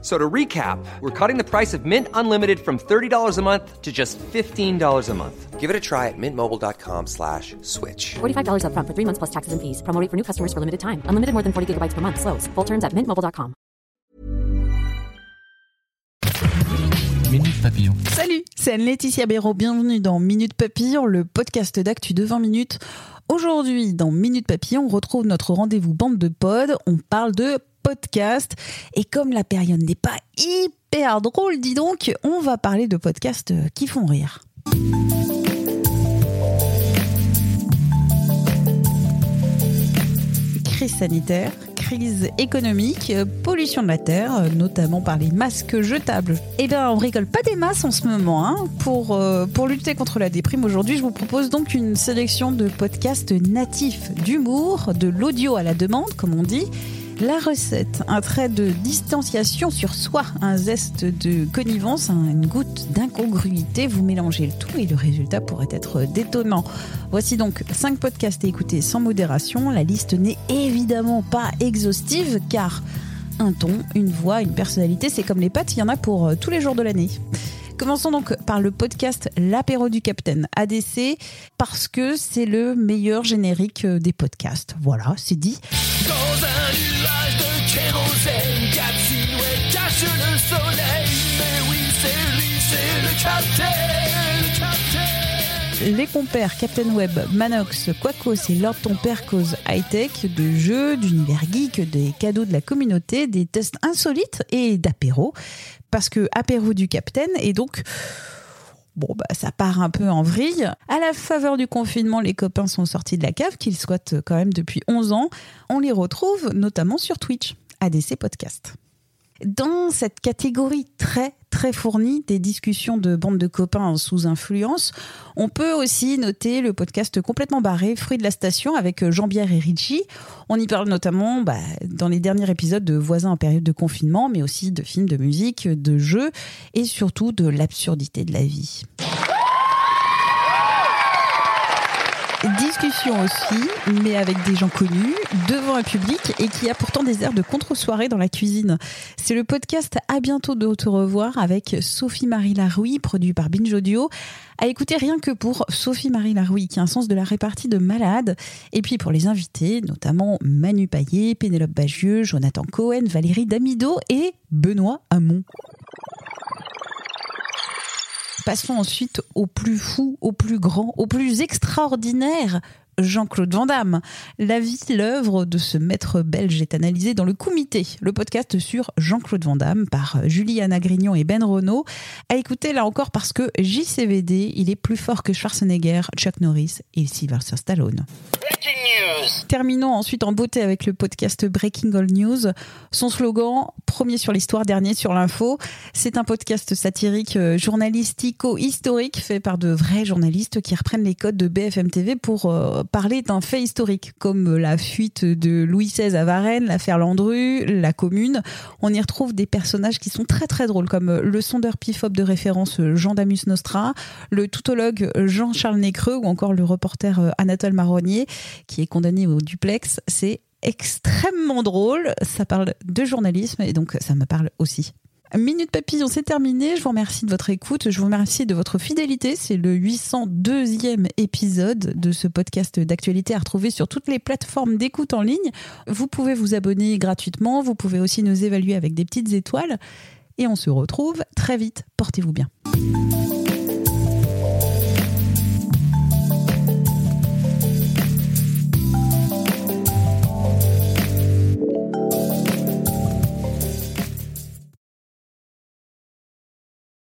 So to recap, we're cutting the price of Mint Unlimited from $30 a month to just $15 a month. Give it a try at mintmobile.com slash switch. $45 upfront for three months plus taxes and fees. Promo rate for new customers for limited time. Unlimited more than 40 gigabytes per month. Slows. Full terms at mintmobile.com. Minute Papillon. Salut, c'est Anne-Laetitia Béraud. Bienvenue dans Minute Papillon, le podcast d'actu de 20 minutes. Aujourd'hui, dans Minute Papillon, on retrouve notre rendez-vous bande de pod. On parle de podcast. Et comme la période n'est pas hyper drôle, dis donc, on va parler de podcasts qui font rire. Crise sanitaire, crise économique, pollution de la terre, notamment par les masques jetables. Eh bien, on rigole pas des masses en ce moment. Hein. Pour, euh, pour lutter contre la déprime, aujourd'hui, je vous propose donc une sélection de podcasts natifs d'humour, de l'audio à la demande, comme on dit, la recette, un trait de distanciation sur soi, un zeste de connivence, une goutte d'incongruité, vous mélangez le tout et le résultat pourrait être détonnant. Voici donc 5 podcasts à écouter sans modération. La liste n'est évidemment pas exhaustive car un ton, une voix, une personnalité, c'est comme les pâtes, il y en a pour euh, tous les jours de l'année. Commençons donc par le podcast L'apéro du Capitaine ADC parce que c'est le meilleur générique euh, des podcasts. Voilà, c'est dit. Dans un nuage de kérosène, silhouettes cachent le soleil. Mais oui, c'est lui, c'est le capitaine. Les compères Captain Web, Manox, Quacos et Lord Ton Père cause high-tech, de jeux, d'univers geek, des cadeaux de la communauté, des tests insolites et d'apéro. Parce que apéro du Capitaine est donc Bon, bah, ça part un peu en vrille. À la faveur du confinement, les copains sont sortis de la cave, qu'ils squattent quand même depuis 11 ans. On les retrouve notamment sur Twitch, ADC Podcast. Dans cette catégorie très très fournie des discussions de bande de copains sous influence, on peut aussi noter le podcast complètement barré Fruit de la station avec Jean-Pierre et Richie. On y parle notamment bah, dans les derniers épisodes de Voisins en période de confinement, mais aussi de films, de musique, de jeux et surtout de l'absurdité de la vie. Discussion aussi, mais avec des gens connus, devant un public et qui a pourtant des airs de contre-soirée dans la cuisine. C'est le podcast À bientôt de te revoir avec Sophie-Marie Larouille, produit par Binge Audio. À écouter rien que pour Sophie-Marie Larouille, qui a un sens de la répartie de malade. Et puis pour les invités, notamment Manu Paillet, Pénélope Bagieux, Jonathan Cohen, Valérie Damido et Benoît Hamon. Passons ensuite au plus fou, au plus grand, au plus extraordinaire. Jean-Claude Van Damme. La vie, l'œuvre de ce maître belge est analysée dans le Comité, le podcast sur Jean-Claude Van Damme par Juliana Grignon et Ben Renault. À écouter là encore parce que JCVD, il est plus fort que Schwarzenegger, Chuck Norris et Sylvester Stallone. Terminons ensuite en beauté avec le podcast Breaking All News. Son slogan, premier sur l'histoire, dernier sur l'info. C'est un podcast satirique euh, journalistico-historique fait par de vrais journalistes qui reprennent les codes de BFM TV pour euh, parler d'un fait historique, comme la fuite de Louis XVI à Varennes, l'affaire Landru, la commune. On y retrouve des personnages qui sont très très drôles, comme le sondeur pifop de référence Jean Damus Nostra, le toutologue Jean-Charles Nécreux ou encore le reporter euh, Anatole Marronnier, qui est condamné au duplex. C'est extrêmement drôle. Ça parle de journalisme et donc ça me parle aussi. Minute Papillon, c'est terminé. Je vous remercie de votre écoute. Je vous remercie de votre fidélité. C'est le 802e épisode de ce podcast d'actualité à retrouver sur toutes les plateformes d'écoute en ligne. Vous pouvez vous abonner gratuitement. Vous pouvez aussi nous évaluer avec des petites étoiles. Et on se retrouve très vite. Portez-vous bien.